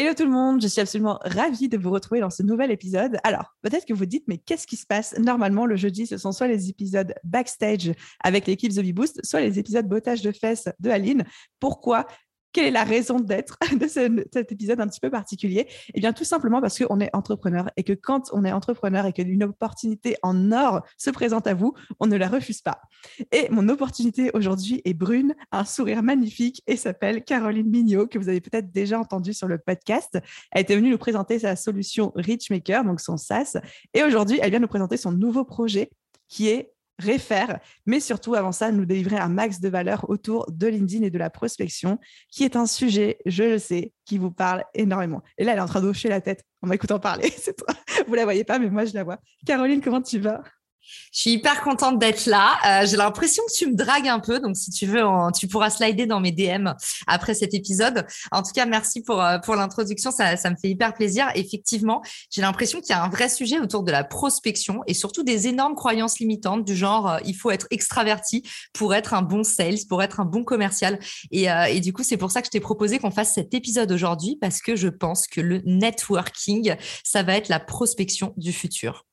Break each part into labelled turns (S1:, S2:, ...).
S1: Hello tout le monde, je suis absolument ravie de vous retrouver dans ce nouvel épisode. Alors, peut-être que vous dites, mais qu'est-ce qui se passe Normalement, le jeudi, ce sont soit les épisodes backstage avec l'équipe The Boost, soit les épisodes bottage de fesses de Aline. Pourquoi quelle est la raison d'être de cet épisode un petit peu particulier? Eh bien, tout simplement parce qu'on est entrepreneur et que quand on est entrepreneur et qu'une opportunité en or se présente à vous, on ne la refuse pas. Et mon opportunité aujourd'hui est brune, un sourire magnifique et s'appelle Caroline Mignot, que vous avez peut-être déjà entendu sur le podcast. Elle était venue nous présenter sa solution Richmaker, donc son SaaS. Et aujourd'hui, elle vient nous présenter son nouveau projet qui est réfère, mais surtout avant ça, nous délivrer un max de valeur autour de LinkedIn et de la prospection, qui est un sujet, je le sais, qui vous parle énormément. Et là, elle est en train d'hocher la tête en m'écoutant parler. Vous la voyez pas, mais moi, je la vois. Caroline, comment tu vas?
S2: Je suis hyper contente d'être là. Euh, j'ai l'impression que tu me dragues un peu, donc si tu veux, tu pourras slider dans mes DM après cet épisode. En tout cas, merci pour euh, pour l'introduction, ça, ça me fait hyper plaisir. Effectivement, j'ai l'impression qu'il y a un vrai sujet autour de la prospection et surtout des énormes croyances limitantes du genre euh, il faut être extraverti pour être un bon sales, pour être un bon commercial. Et, et du coup, c'est pour ça que je t'ai proposé qu'on fasse cet épisode aujourd'hui parce que je pense que le networking, ça va être la prospection du futur.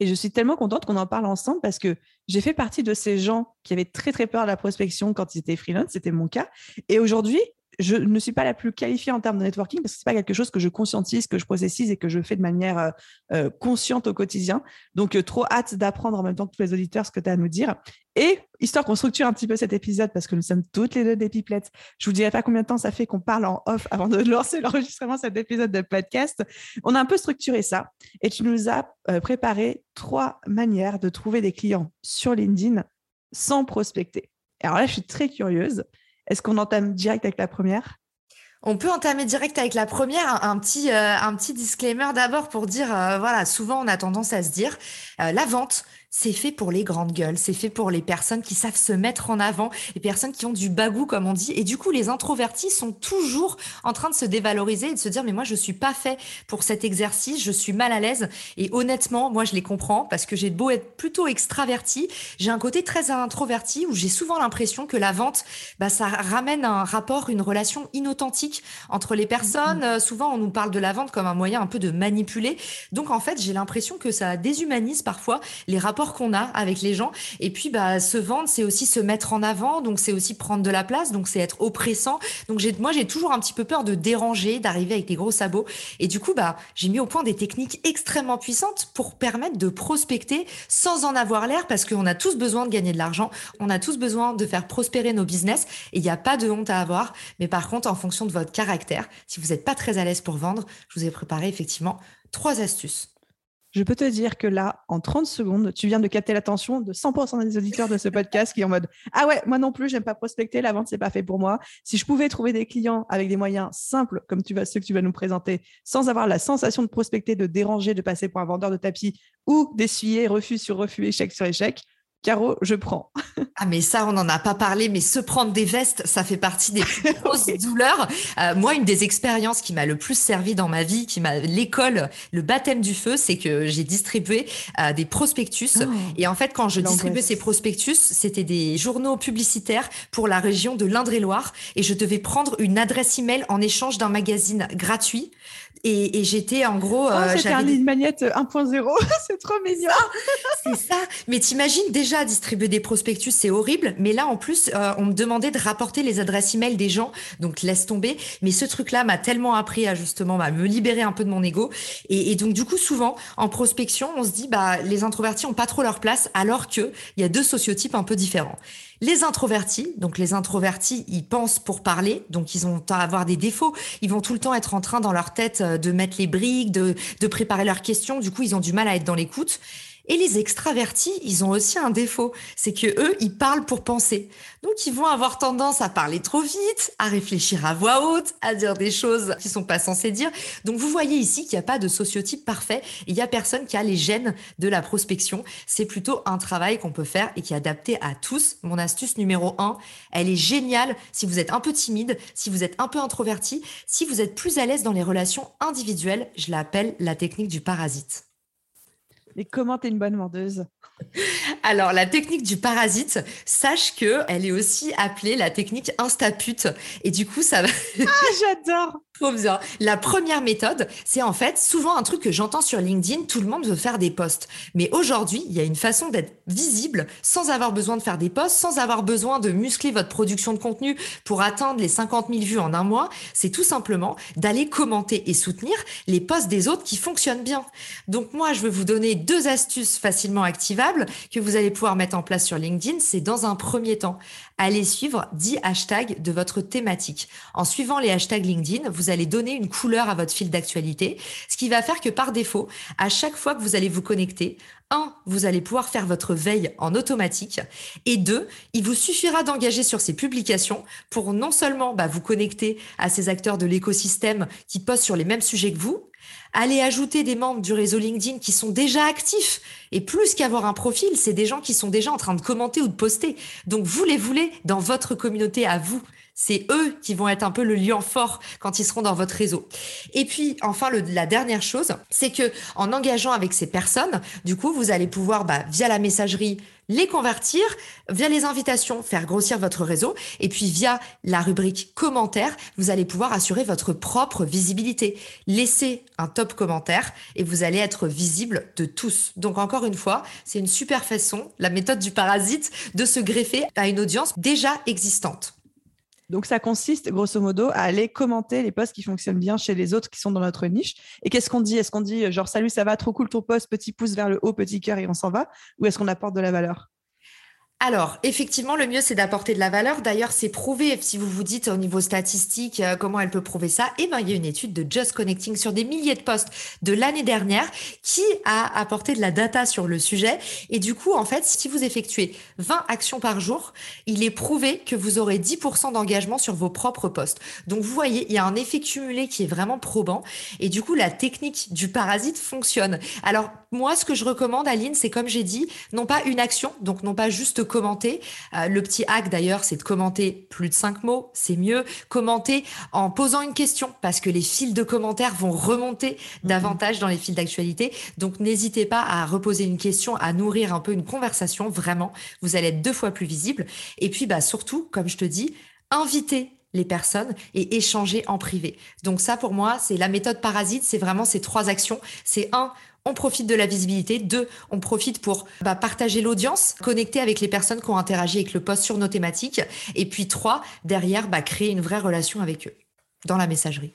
S1: Et je suis tellement contente qu'on en parle ensemble parce que j'ai fait partie de ces gens qui avaient très très peur de la prospection quand ils étaient freelance, c'était mon cas. Et aujourd'hui, je ne suis pas la plus qualifiée en termes de networking parce que c'est pas quelque chose que je conscientise, que je processise et que je fais de manière euh, euh, consciente au quotidien. Donc, euh, trop hâte d'apprendre en même temps que tous les auditeurs ce que tu as à nous dire. Et histoire qu'on structure un petit peu cet épisode parce que nous sommes toutes les deux des pipelettes. Je vous dirai pas combien de temps ça fait qu'on parle en off avant de lancer l'enregistrement de cet épisode de podcast. On a un peu structuré ça et tu nous as préparé trois manières de trouver des clients sur LinkedIn sans prospecter. Alors là, je suis très curieuse. Est-ce qu'on entame direct avec la première?
S2: On peut entamer direct avec la première, un, petit, euh, petit disclaimer d'abord pour dire, euh, voilà, souvent on a tendance à se dire, euh, la vente, c'est fait pour les grandes gueules, c'est fait pour les personnes qui savent se mettre en avant, les personnes qui ont du bagou comme on dit. Et du coup, les introvertis sont toujours en train de se dévaloriser et de se dire mais moi je suis pas fait pour cet exercice, je suis mal à l'aise. Et honnêtement, moi je les comprends parce que j'ai beau être plutôt extraverti, j'ai un côté très introverti où j'ai souvent l'impression que la vente, bah ça ramène un rapport, une relation inauthentique entre les personnes. Mmh. Euh, souvent on nous parle de la vente comme un moyen un peu de manipuler. Donc en fait j'ai l'impression que ça déshumanise parfois les rapports qu'on a avec les gens. Et puis, bah, se vendre, c'est aussi se mettre en avant, donc c'est aussi prendre de la place, donc c'est être oppressant. Donc moi, j'ai toujours un petit peu peur de déranger, d'arriver avec des gros sabots. Et du coup, bah, j'ai mis au point des techniques extrêmement puissantes pour permettre de prospecter sans en avoir l'air, parce qu'on a tous besoin de gagner de l'argent, on a tous besoin de faire prospérer nos business, et il n'y a pas de honte à avoir. Mais par contre, en fonction de votre caractère, si vous n'êtes pas très à l'aise pour vendre, je vous ai préparé effectivement trois astuces
S1: je peux te dire que là, en 30 secondes, tu viens de capter l'attention de 100% des auditeurs de ce podcast qui est en mode Ah ouais, moi non plus, j'aime pas prospecter, la vente, c'est pas fait pour moi. Si je pouvais trouver des clients avec des moyens simples, comme tu vas, ceux que tu vas nous présenter, sans avoir la sensation de prospecter, de déranger, de passer pour un vendeur de tapis ou d'essuyer refus sur refus, échec sur échec, Caro, je prends.
S2: ah mais ça, on n'en a pas parlé, mais se prendre des vestes, ça fait partie des plus grosses douleurs. Euh, moi, une des expériences qui m'a le plus servi dans ma vie, qui m'a l'école, le baptême du feu, c'est que j'ai distribué euh, des prospectus. Oh. et en fait, quand je distribuais ces prospectus, c'était des journaux publicitaires pour la région de l'Indre-et-Loire, et je devais prendre une adresse email en échange d'un magazine gratuit. Et, j'étais en gros.
S1: Oh, euh, c'était un ligne magnète 1.0, c'est trop mignon.
S2: C'est ça. Mais t'imagines déjà distribuer des prospectus, c'est horrible. Mais là, en plus, euh, on me demandait de rapporter les adresses email des gens, donc laisse tomber. Mais ce truc-là m'a tellement appris à justement bah, me libérer un peu de mon ego. Et, donc du coup, souvent en prospection, on se dit bah les introvertis ont pas trop leur place, alors que il y a deux sociotypes un peu différents. Les introvertis, donc les introvertis, ils pensent pour parler, donc ils ont à avoir des défauts. Ils vont tout le temps être en train dans leur tête euh, de mettre les briques, de préparer leurs questions. Du coup, ils ont du mal à être dans l'écoute. Et les extravertis, ils ont aussi un défaut, c'est que eux, ils parlent pour penser. Donc, ils vont avoir tendance à parler trop vite, à réfléchir à voix haute, à dire des choses qui sont pas censés dire. Donc, vous voyez ici qu'il n'y a pas de sociotype parfait. Il y a personne qui a les gènes de la prospection. C'est plutôt un travail qu'on peut faire et qui est adapté à tous. Mon astuce numéro un, elle est géniale si vous êtes un peu timide, si vous êtes un peu introverti, si vous êtes plus à l'aise dans les relations individuelles. Je l'appelle la technique du parasite.
S1: Et comment t'es une bonne vendeuse?
S2: Alors, la technique du parasite, sache que elle est aussi appelée la technique instapute. Et du coup, ça va.
S1: ah, j'adore
S2: Trop bien. La première méthode, c'est en fait souvent un truc que j'entends sur LinkedIn. Tout le monde veut faire des posts. Mais aujourd'hui, il y a une façon d'être visible sans avoir besoin de faire des posts, sans avoir besoin de muscler votre production de contenu pour atteindre les 50 000 vues en un mois. C'est tout simplement d'aller commenter et soutenir les posts des autres qui fonctionnent bien. Donc, moi, je veux vous donner deux astuces facilement activables que vous allez pouvoir mettre en place sur LinkedIn, c'est dans un premier temps, aller suivre 10 hashtags de votre thématique. En suivant les hashtags LinkedIn, vous allez donner une couleur à votre fil d'actualité, ce qui va faire que par défaut, à chaque fois que vous allez vous connecter, un, vous allez pouvoir faire votre veille en automatique. Et deux, il vous suffira d'engager sur ces publications pour non seulement bah, vous connecter à ces acteurs de l'écosystème qui postent sur les mêmes sujets que vous, Allez ajouter des membres du réseau LinkedIn qui sont déjà actifs. Et plus qu'avoir un profil, c'est des gens qui sont déjà en train de commenter ou de poster. Donc vous les voulez dans votre communauté à vous. C'est eux qui vont être un peu le lien fort quand ils seront dans votre réseau. Et puis, enfin, la dernière chose, c'est que en engageant avec ces personnes, du coup, vous allez pouvoir, bah, via la messagerie, les convertir, via les invitations, faire grossir votre réseau, et puis via la rubrique commentaires, vous allez pouvoir assurer votre propre visibilité. Laissez un top commentaire et vous allez être visible de tous. Donc encore une fois, c'est une super façon, la méthode du parasite, de se greffer à une audience déjà existante.
S1: Donc, ça consiste, grosso modo, à aller commenter les posts qui fonctionnent bien chez les autres qui sont dans notre niche. Et qu'est-ce qu'on dit? Est-ce qu'on dit genre, salut, ça va, trop cool ton post, petit pouce vers le haut, petit cœur et on s'en va Ou est-ce qu'on apporte de la valeur?
S2: Alors, effectivement, le mieux, c'est d'apporter de la valeur. D'ailleurs, c'est prouvé, si vous vous dites au niveau statistique, euh, comment elle peut prouver ça, eh ben, il y a une étude de Just Connecting sur des milliers de posts de l'année dernière qui a apporté de la data sur le sujet. Et du coup, en fait, si vous effectuez 20 actions par jour, il est prouvé que vous aurez 10% d'engagement sur vos propres posts. Donc, vous voyez, il y a un effet cumulé qui est vraiment probant. Et du coup, la technique du parasite fonctionne. Alors, moi, ce que je recommande, Aline, c'est comme j'ai dit, non pas une action, donc non pas juste commenter. Euh, le petit hack d'ailleurs, c'est de commenter plus de cinq mots, c'est mieux. Commenter en posant une question, parce que les fils de commentaires vont remonter mhm. davantage dans les fils d'actualité. Donc n'hésitez pas à reposer une question, à nourrir un peu une conversation. Vraiment, vous allez être deux fois plus visible. Et puis bah surtout, comme je te dis, invitez les personnes et échanger en privé. Donc ça, pour moi, c'est la méthode parasite. C'est vraiment ces trois actions. C'est un, on profite de la visibilité. Deux, on profite pour bah, partager l'audience, connecter avec les personnes qui ont interagi avec le post sur nos thématiques. Et puis trois, derrière, bah, créer une vraie relation avec eux dans la messagerie.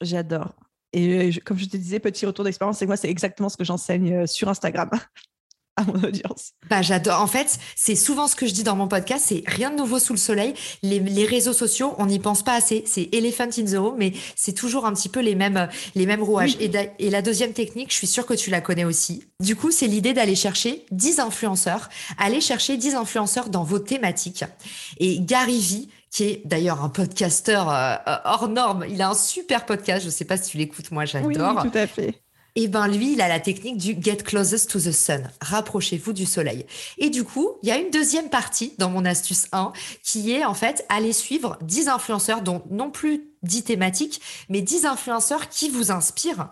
S1: J'adore. Et euh, comme je te disais, petit retour d'expérience, c'est moi, c'est exactement ce que j'enseigne euh, sur Instagram à mon audience.
S2: Bah, j'adore. En fait, c'est souvent ce que je dis dans mon podcast, c'est rien de nouveau sous le soleil. Les, réseaux sociaux, on n'y pense pas assez. C'est elephant in the room, mais c'est toujours un petit peu les mêmes, les mêmes rouages. Et, et, la deuxième technique, je suis sûre que tu la connais aussi. Du coup, c'est l'idée d'aller chercher 10 influenceurs. Aller chercher 10 influenceurs dans vos thématiques. Et Gary Vee, qui est d'ailleurs un podcasteur euh, hors norme. Il a un super podcast. Je sais pas si tu l'écoutes, moi j'adore.
S1: Oui, tout à fait.
S2: Et eh ben lui, il a la technique du get closest to the sun. Rapprochez-vous du soleil. Et du coup, il y a une deuxième partie dans mon astuce 1 qui est en fait aller suivre 10 influenceurs dont non plus 10 thématiques, mais 10 influenceurs qui vous inspirent.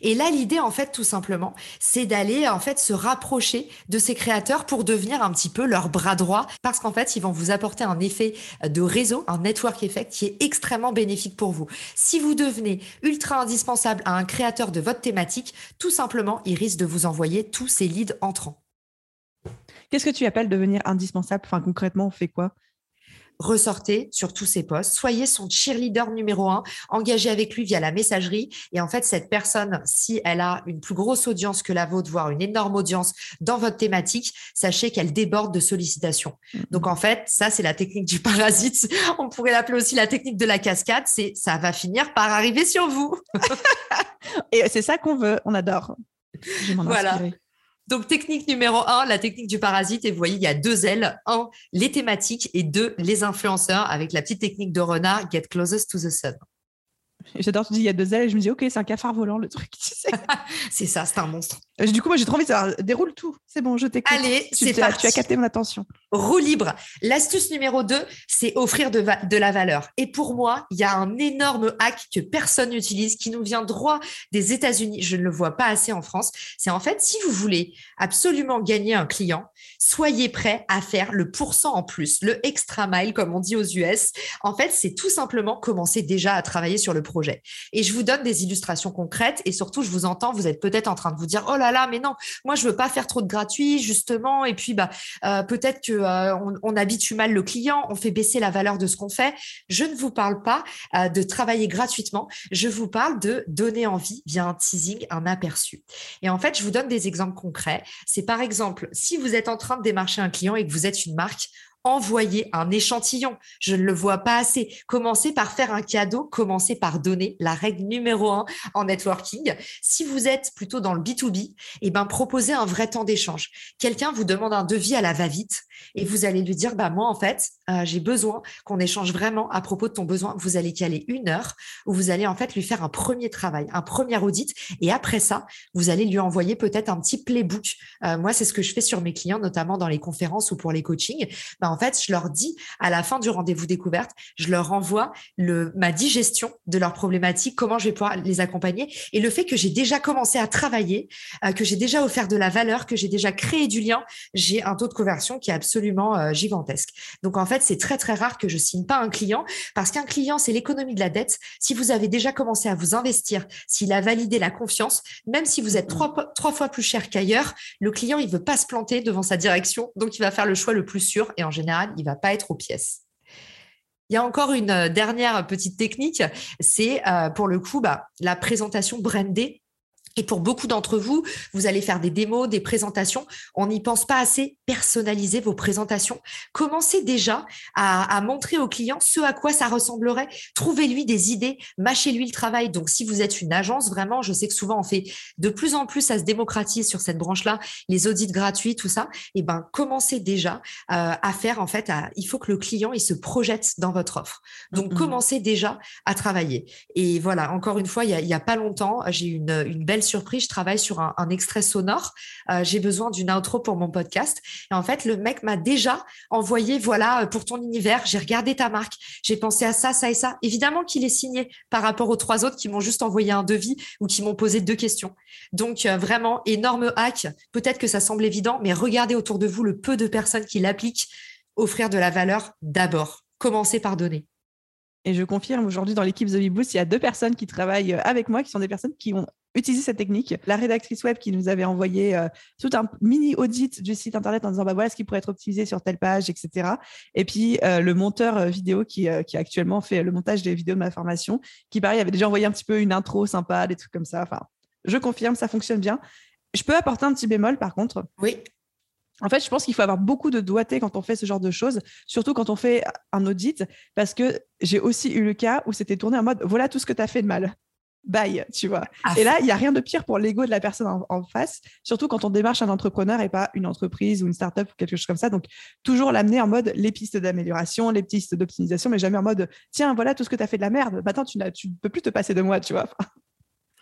S2: Et là, l'idée, en fait, tout simplement, c'est d'aller, en fait, se rapprocher de ces créateurs pour devenir un petit peu leur bras droit, parce qu'en fait, ils vont vous apporter un effet de réseau, un network effect qui est extrêmement bénéfique pour vous. Si vous devenez ultra indispensable à un créateur de votre thématique, tout simplement, il risque de vous envoyer tous ces leads entrants.
S1: Qu'est-ce que tu appelles devenir indispensable? Enfin, concrètement, on fait quoi?
S2: Ressortez sur tous ses postes, soyez son cheerleader numéro un, engagez avec lui via la messagerie. Et en fait, cette personne, si elle a une plus grosse audience que la vôtre, voire une énorme audience dans votre thématique, sachez qu'elle déborde de sollicitations. Mm-hmm. Donc en fait, ça, c'est la technique du parasite. On pourrait l'appeler aussi la technique de la cascade. C'est ça va finir par arriver sur vous.
S1: Et c'est ça qu'on veut. On adore.
S2: Voilà. Donc, technique numéro un, la technique du parasite. Et vous voyez, il y a deux ailes. Un, les thématiques et deux, les influenceurs avec la petite technique de renard, get closest to the sun.
S1: J'adore, tu dis il y a deux ailes et je me dis ok, c'est un cafard volant le truc.
S2: c'est ça, c'est un monstre.
S1: Euh, du coup, moi j'ai trop envie de savoir, déroule tout. C'est bon, je t'écoute.
S2: Allez, c'est
S1: parti. Tu as capté mon attention.
S2: Roue libre. L'astuce numéro 2, c'est offrir de, de, la valeur. Et pour moi, il y a un énorme hack que personne n'utilise, qui nous vient droit des États-Unis. Je ne le vois pas assez en France. C'est en fait, si vous voulez absolument gagner un client, soyez prêt à faire le pourcent en plus, le extra mile, comme on dit aux US. En fait, c'est tout simplement commencer déjà à travailler sur le Et je vous donne des illustrations concrètes et surtout, je vous entends, vous êtes peut-être en train de vous dire, oh là là, mais non, moi, je veux pas faire trop de gratuit, justement. Et puis, bah, euh, peut-être que euh, on, habitue mal le client, on fait baisser la valeur de ce qu'on fait. Je ne vous parle pas euh, de travailler gratuitement. Je vous parle de donner envie via un teasing, un aperçu. Et en fait, je vous donne des exemples concrets. C'est par exemple, si vous êtes en train de démarcher un client et que vous êtes une marque, envoyer un échantillon. Je ne le vois pas assez. Commencez par faire un cadeau, commencez par donner la règle numéro un en networking. Si vous êtes plutôt dans le B2B, eh ben, proposez un vrai temps d'échange. Quelqu'un vous demande un devis à la va-vite et vous allez lui dire, bah, moi, en fait, euh, j'ai besoin qu'on échange vraiment à propos de ton besoin. Vous allez caler une heure où vous allez, en fait, lui faire un premier travail, un premier audit. Et après ça, vous allez lui envoyer peut-être un petit playbook. Euh, moi, c'est ce que je fais sur mes clients, notamment dans les conférences ou pour les coachings. Bah, en fait, je leur dis à la fin du rendez-vous découverte, je leur envoie ma digestion de leurs problématiques, comment je vais pouvoir les accompagner et le fait que j'ai déjà commencé à travailler, euh, que j'ai déjà offert de la valeur, que j'ai déjà créé du lien, j'ai un taux de conversion qui est absolument euh, gigantesque. Donc en fait, c'est très très rare que je signe pas un client parce qu'un client, c'est l'économie de la dette. Si vous avez déjà commencé à vous investir, s'il a validé la confiance, même si vous êtes trois, trois fois plus cher qu'ailleurs, le client, il veut pas se planter devant sa direction, donc il va faire le choix le plus sûr et en général il va pas être aux pièces. Il y a encore une euh, dernière petite technique, c'est euh, pour le coup bah, la présentation brandée et pour beaucoup d'entre vous, vous allez faire des démos, des présentations. On n'y pense pas assez. Personnaliser vos présentations. Commencez déjà à, montrer au client ce à quoi ça ressemblerait. Trouvez-lui des idées, mâchez-lui le travail. Donc, si vous êtes une agence, vraiment, je sais que souvent on fait de plus en plus, ça se démocratise sur cette branche-là, les audits gratuits, tout ça. Et eh ben, commencez déjà euh, à faire en fait. il faut que le client il se projette dans votre offre. Donc, mm-hmm. commencez déjà à travailler. Et voilà, encore une fois, il y a, pas longtemps, j'ai une, une belle surprise, je travaille sur un, extrait sonore. Euh, j'ai besoin d'une outro pour mon podcast. Et en fait, le mec m'a déjà envoyé, voilà, euh, pour ton univers, j'ai regardé ta marque, j'ai pensé à ça, ça et ça. Évidemment qu'il est signé par rapport aux trois autres qui m'ont juste envoyé un devis ou qui m'ont posé deux questions. Donc, euh, vraiment, énorme hack. Peut-être que ça semble évident, mais regardez autour de vous le peu de personnes qui l'appliquent. Offrir de la valeur d'abord. Commencez par donner.
S1: Et je confirme aujourd'hui dans l'équipe The Boost, il y a deux personnes qui travaillent avec moi, qui sont des personnes qui ont utiliser cette technique. La rédactrice web qui nous avait envoyé euh, tout un mini audit du site internet en disant bah voilà ce qui pourrait être optimisé sur telle page, etc. Et puis euh, le monteur euh, vidéo qui, qui a actuellement fait le montage des vidéos de ma formation, qui pareil avait déjà envoyé un petit peu une intro sympa, des trucs comme ça. Enfin, je confirme, ça fonctionne bien. Je peux apporter un petit bémol par contre.
S2: Oui.
S1: En fait, je pense qu'il faut avoir beaucoup de doigté quand on fait ce genre de choses, surtout quand on fait un audit, parce que j'ai aussi eu le cas où c'était tourné en mode voilà tout ce que tu as fait de mal bye, tu vois. et là, il n'y a rien de pire pour l'ego de la personne en, face, surtout quand on démarche un entrepreneur et pas une entreprise ou une startup ou quelque chose comme ça. Donc, toujours l'amener en mode les pistes d'amélioration, les pistes d'optimisation, mais jamais en mode tiens, voilà tout ce que tu as fait de la merde. Maintenant, tu ne peux plus te passer de moi, tu vois.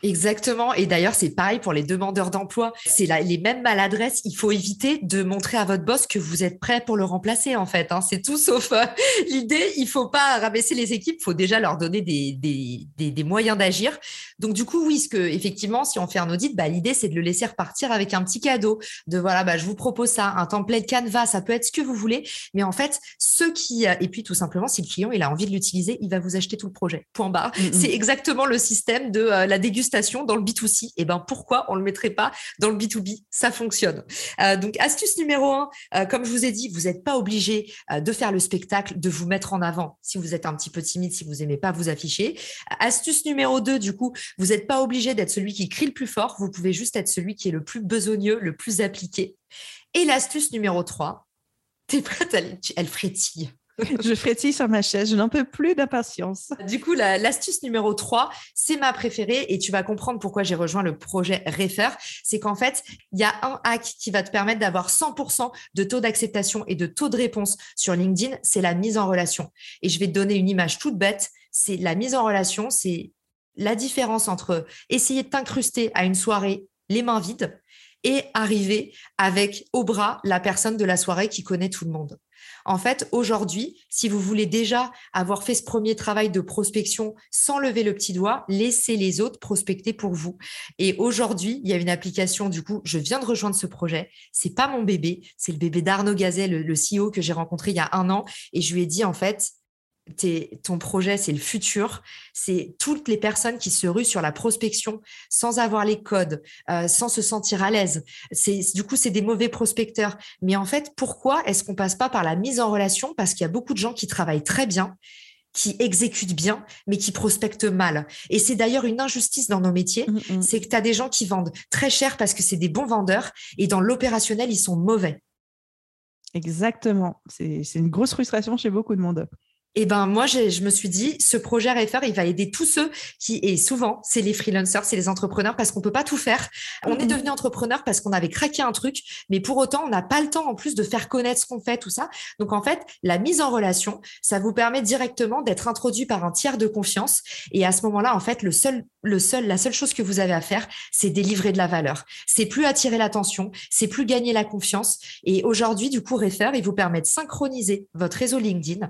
S2: Exactement. Et d'ailleurs, c'est pareil pour les demandeurs d'emploi. C'est les mêmes maladresses. Il faut éviter de montrer à votre boss que vous êtes prêt pour le remplacer, en fait. Hein. C'est tout sauf euh, l'idée. Il faut pas rabaisser les équipes. Il faut déjà leur donner des, des, des, moyens d'agir. Donc, du coup, oui, ce que, effectivement, si on fait un audit, bah, l'idée, c'est de le laisser repartir avec un petit cadeau de voilà, bah, je vous propose ça, un template Canva, ça peut être ce que vous voulez. Mais en fait, ceux qui, euh, et puis tout simplement, si le client, il a envie de l'utiliser, il va vous acheter tout le projet. Point barre. Mm, mm. C'est exactement le système de euh, la dégustation dans le B2C, et eh ben pourquoi on le mettrait pas dans le B2B Ça fonctionne. Euh, donc astuce numéro un, euh, comme je vous ai dit, vous n'êtes pas obligé euh, de faire le spectacle, de vous mettre en avant si vous êtes un petit peu timide, si vous aimez pas vous afficher. Astuce numéro 2, du coup, vous n'êtes pas obligé d'être celui qui crie le plus fort, vous pouvez juste être celui qui est le plus besogneux, le plus appliqué. Et l'astuce numéro 3, t'es prête, elle frétille.
S1: je frétille sur ma chaise, je n'en peux plus d'impatience.
S2: Du coup, l'astuce numéro 3, c'est ma préférée et tu vas comprendre pourquoi j'ai rejoint le projet Refer. C'est qu'en fait, il y a un hack qui va te permettre d'avoir 100% de taux d'acceptation et de taux de réponse sur LinkedIn, c'est la mise en relation. Et je vais te donner une image toute bête, c'est la mise en relation, c'est la différence entre essayer de t'incruster à une soirée les mains vides et arriver avec au bras la personne de la soirée qui connaît tout le monde. En fait, aujourd'hui, si vous voulez déjà avoir fait ce premier travail de prospection sans lever le petit doigt, laissez les autres prospecter pour vous. Et aujourd'hui, il y a une application, du coup, je viens de rejoindre ce projet. C'est pas mon bébé, c'est le bébé d'Arnaud Gazet, le, le CEO que j'ai rencontré il y a un an. Et je lui ai dit, en fait, ton projet, c'est le futur. C'est toutes les personnes qui se ruent sur la prospection sans avoir les codes, euh, sans se sentir à l'aise. C'est du coup, c'est des mauvais prospecteurs. Mais en fait, pourquoi est-ce qu'on passe pas par la mise en relation? Parce qu'il y a beaucoup de gens qui travaillent très bien qui exécutent bien, mais qui prospectent mal. Et c'est d'ailleurs une injustice dans nos métiers, mmh, mmh. c'est que tu as des gens qui vendent très cher parce que c'est des bons vendeurs, et dans l'opérationnel, ils sont mauvais.
S1: Exactement. C'est une grosse frustration chez beaucoup de monde.
S2: Et eh ben moi, je me suis dit, ce projet RFR, il va aider tous ceux qui, et souvent, c'est les freelancers, c'est les entrepreneurs, parce qu'on peut pas tout faire. On est devenu entrepreneur parce qu'on avait craqué un truc, mais pour autant, on n'a pas le temps en plus de faire connaître ce qu'on fait, tout ça. Donc en fait, la mise en relation, ça vous permet directement d'être introduit par un tiers de confiance. Et à ce moment-là, en fait, le seul, le seul, la seule chose que vous avez à faire, c'est délivrer de la valeur. C'est plus attirer l'attention, c'est plus gagner la confiance. Et aujourd'hui, du coup, RFR, il vous permet de synchroniser votre réseau LinkedIn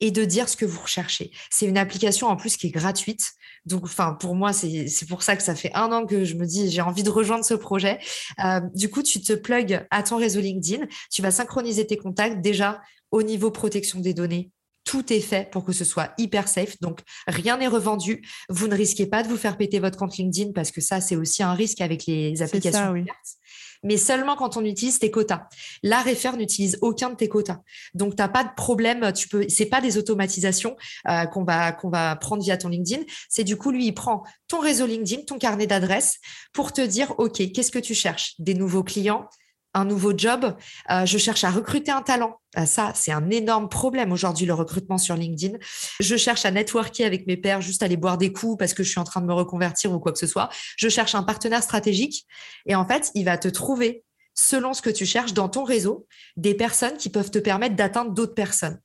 S2: et de dire ce que vous recherchez. C'est une application en plus qui est gratuite. Donc, enfin, pour moi, c'est pour ça que ça fait un an que je me dis j'ai envie de rejoindre ce projet. Euh, du coup, tu te plugs à ton réseau LinkedIn, tu vas synchroniser tes contacts déjà au niveau protection des données. Tout est fait pour que ce soit hyper safe. Donc, rien n'est revendu. Vous ne risquez pas de vous faire péter votre compte LinkedIn parce que ça, c'est aussi un risque avec les applications. Ça, oui mais seulement quand on utilise tes quotas. La n'utilise aucun de tes quotas. Donc, tu n'as pas de problème. Tu peux, c'est pas des automatisations euh, qu'on va, qu'on va prendre via ton LinkedIn. C'est du coup, lui, il prend ton réseau LinkedIn, ton carnet d'adresses pour te dire, OK, qu'est-ce que tu cherches? Des nouveaux clients? Un nouveau job, euh, je cherche à recruter un talent. Euh, ça, c'est un énorme problème aujourd'hui, le recrutement sur LinkedIn. Je cherche à networker avec mes pairs, juste aller boire des coups parce que je suis en train de me reconvertir ou quoi que ce soit. Je cherche un partenaire stratégique. Et en fait, il va te trouver, selon ce que tu cherches dans ton réseau, des personnes qui peuvent te permettre d'atteindre d'autres personnes.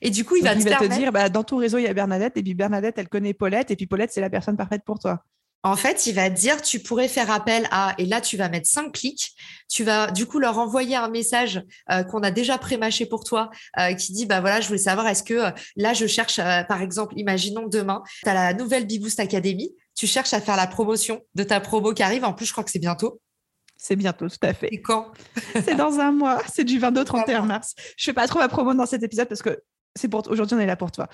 S2: Et du coup, il va, te,
S1: te dire, bah, dans ton réseau, il y a Bernadette, et puis Bernadette, elle connaît Paulette, et puis Paulette, c'est la personne parfaite pour toi.
S2: En fait, il va dire, tu pourrais faire appel à, et là, tu vas mettre cinq clics. Tu vas du coup leur envoyer un message euh, qu'on a déjà pré-mâché pour toi, euh, qui dit, bah voilà, je voulais savoir, est-ce que euh, là, je cherche, par exemple, imaginons demain, tu as la nouvelle Beboost Academy, tu cherches à faire la promotion de ta promo qui arrive. En plus, je crois que c'est bientôt.
S1: C'est bientôt, tout à fait.
S2: Et quand?
S1: C'est dans un mois. C'est du 22 au 31 mars. Je fais pas trop ma promo dans cet épisode parce que c'est pour aujourd'hui, on est là pour toi.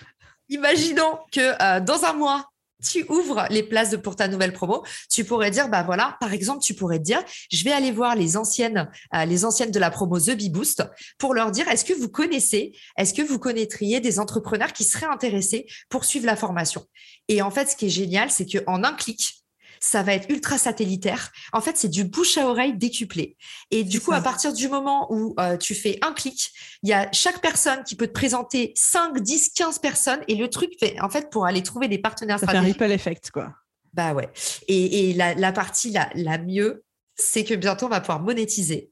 S2: Imaginons que dans un mois, tu ouvres les places pour ta nouvelle promo, tu pourrais dire, bah voilà, par exemple, tu pourrais dire, je vais aller voir les anciennes, euh, les anciennes de la promo The Bee Boost pour leur dire, est-ce que vous connaissez, est-ce que vous connaîtriez des entrepreneurs qui seraient intéressés pour suivre la formation? Et en fait, ce qui est génial, c'est qu'en un clic, ça va être ultra satellitaire. En fait, c'est du bouche à oreille décuplé. Et du coup, à partir du moment où euh, tu fais un clic, il y a chaque personne qui peut te présenter 5, 10, 15 personnes. Et le truc fait, en fait, pour aller trouver des partenaires
S1: ça Fait un ripple effect, quoi.
S2: Bah ouais. Et, la, partie la, la mieux, c'est que bientôt, on va pouvoir monétiser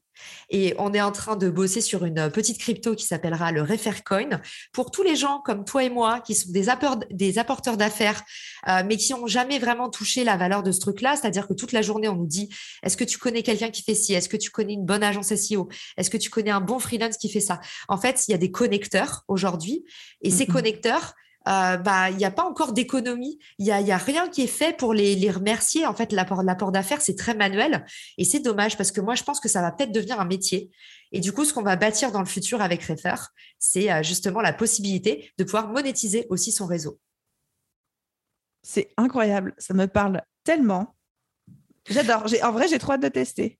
S2: et on est en train de bosser sur une petite crypto qui s'appellera le Refercoin pour tous les gens comme toi et moi qui sont des, apporteurs d'affaires, euh, mais qui n'ont jamais vraiment touché la valeur de ce truc-là. C'est-à-dire que toute la journée, on nous dit est-ce que tu connais quelqu'un qui fait ci? Est-ce que tu connais une bonne agence SEO Est-ce que tu connais un bon freelance qui fait ça En fait, il y a des connecteurs aujourd'hui et ces connecteurs, euh, bah il n'y a pas encore d'économie, il y a, y rien qui est fait pour les, remercier. En fait, l'apport, l'apport d'affaires c'est très manuel et c'est dommage parce que moi je pense que ça va peut-être devenir un métier. Et du coup, ce qu'on va bâtir dans le futur avec Refer, c'est euh, justement la possibilité de pouvoir monétiser aussi son réseau.
S1: C'est incroyable, ça me parle tellement. J'adore. En vrai, j'ai trop hâte de tester.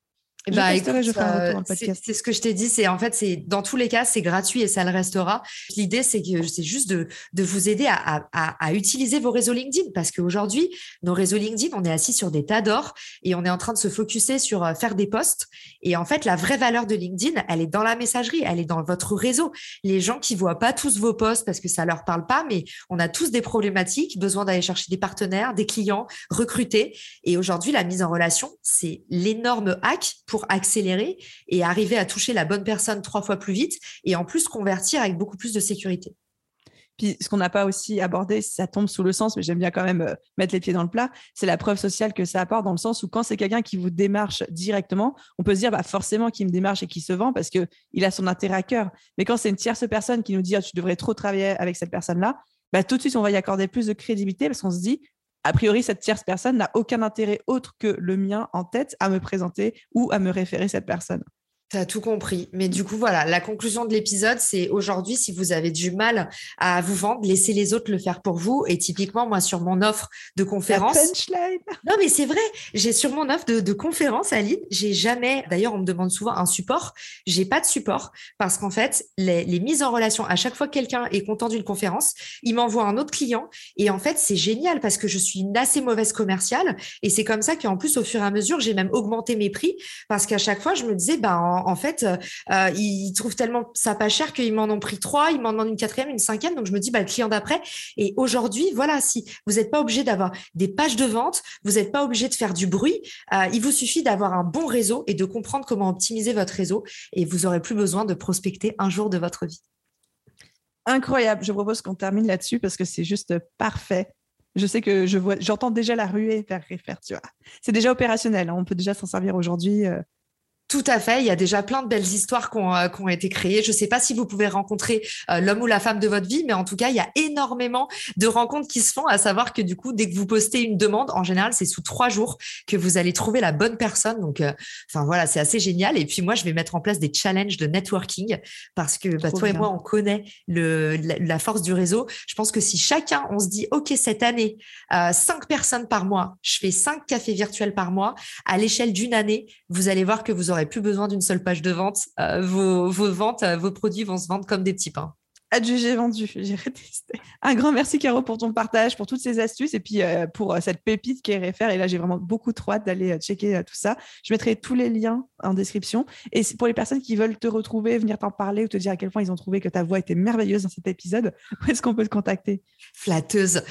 S2: Bah, euh, c'est ce que je t'ai dit. C'est en fait, c'est dans tous les cas, c'est gratuit et ça le restera. L'idée, c'est que c'est juste de, de, vous aider à, à, à, utiliser vos réseaux LinkedIn parce qu'aujourd'hui, nos réseaux LinkedIn, on est assis sur des tas d'or et on est en train de se focuser sur euh, faire des posts. Et en fait, la vraie valeur de LinkedIn, elle est dans la messagerie, elle est dans votre réseau. Les gens qui voient pas tous vos posts parce que ça leur parle pas, mais on a tous des problématiques, besoin d'aller chercher des partenaires, des clients, recruter. Et aujourd'hui, la mise en relation, c'est l'énorme hack pour accélérer et arriver à toucher la bonne personne trois fois plus vite et en plus convertir avec beaucoup plus de sécurité.
S1: Puis ce qu'on n'a pas aussi abordé, ça tombe sous le sens, mais j'aime bien quand même euh, mettre les pieds dans le plat, c'est la preuve sociale que ça apporte dans le sens où quand c'est quelqu'un qui vous démarche directement, on peut se dire bah, forcément qu'il me démarche et qu'il se vend parce qu'il a son intérêt à cœur. Mais quand c'est une tierce personne qui nous dit ah, tu devrais trop travailler avec cette personne-là, bah, tout de suite on va y accorder plus de crédibilité parce qu'on se dit a priori, cette tierce personne n'a aucun intérêt autre que le mien en tête à me présenter ou à me référer cette personne.
S2: Tu as tout compris. Mais du coup, voilà, la conclusion de l'épisode, c'est aujourd'hui, si vous avez du mal à vous vendre, laissez les autres le faire pour vous. Et typiquement, moi, sur mon offre de conférence. Non, mais c'est vrai. J'ai sur mon offre de, de conférence, Aline, j'ai jamais, d'ailleurs, on me demande souvent un support. J'ai pas de support parce qu'en fait, les, les, mises en relation, à chaque fois que quelqu'un est content d'une conférence, il m'envoie un autre client. Et en fait, c'est génial parce que je suis une assez mauvaise commerciale. Et c'est comme ça qu'en plus, au fur et à mesure, j'ai même augmenté mes prix parce qu'à chaque fois, je me disais, bah, en, fait, euh, euh, ils trouvent tellement ça pas cher qu'ils m'en ont pris trois, ils m'en demandent une quatrième, une cinquième. Donc, je me dis, bah, le client d'après. Et aujourd'hui, voilà, si vous n'êtes pas obligé d'avoir des pages de vente, vous n'êtes pas obligé de faire du bruit, euh, il vous suffit d'avoir un bon réseau et de comprendre comment optimiser votre réseau et vous aurez plus besoin de prospecter un jour de votre vie.
S1: Incroyable. Je propose qu'on termine là-dessus parce que c'est juste parfait. Je sais que j'entends déjà la ruée vers Refer, tu vois. C'est déjà opérationnel. Hein. On peut déjà s'en servir aujourd'hui.
S2: Tout à fait. Il y a déjà plein de belles histoires qui ont, euh, été créées. Je ne sais pas si vous pouvez rencontrer euh, l'homme ou la femme de votre vie, mais en tout cas, il y a énormément de rencontres qui se font, à savoir que du coup, dès que vous postez une demande, en général, c'est sous trois jours que vous allez trouver la bonne personne. Donc, euh, enfin voilà, c'est assez génial. Et puis moi, je vais mettre en place des challenges de networking parce que bah, toi et moi, on connaît le, la, force du réseau. Je pense que si chacun, on se dit, OK, cette année, cinq personnes par mois, je fais cinq cafés virtuels par mois, à l'échelle d'une année, vous allez voir que vous aurez plus besoin d'une seule page de vente. Euh, vos, ventes, euh, vos produits vont se vendre comme des petits pains.
S1: Adjugé vendu, j'ai retesté. Un grand merci Caro pour ton partage, pour toutes ces astuces et puis euh, pour cette pépite qui est réfère. Et là, j'ai vraiment beaucoup trop hâte d'aller checker tout ça. Je mettrai tous les liens en description. Et pour les personnes qui veulent te retrouver, venir t'en parler ou te dire à quel point ils ont trouvé que ta voix était merveilleuse dans cet épisode, où est-ce qu'on peut te contacter?
S2: Flatteuse.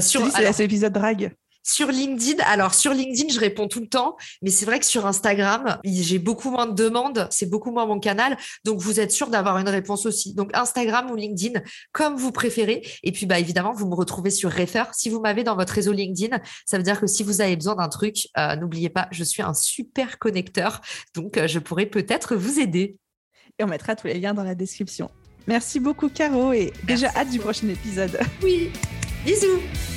S1: sur c'est l'épisode drag.
S2: Sur LinkedIn, alors sur LinkedIn, je réponds tout le temps, mais c'est vrai que sur Instagram, j'ai beaucoup moins de demandes, c'est beaucoup moins mon canal, donc vous êtes sûr d'avoir une réponse aussi. Donc Instagram ou LinkedIn, comme vous préférez. Et puis bah évidemment, vous me retrouvez sur Refer. Si vous m'avez dans votre réseau LinkedIn, ça veut dire que si vous avez besoin d'un truc, euh, n'oubliez pas, je suis un super connecteur, donc euh, je pourrais peut-être vous aider.
S1: Et on mettra tous les liens dans la description. Merci beaucoup Caro et déjà hâte du prochain épisode.
S2: Oui, bisous.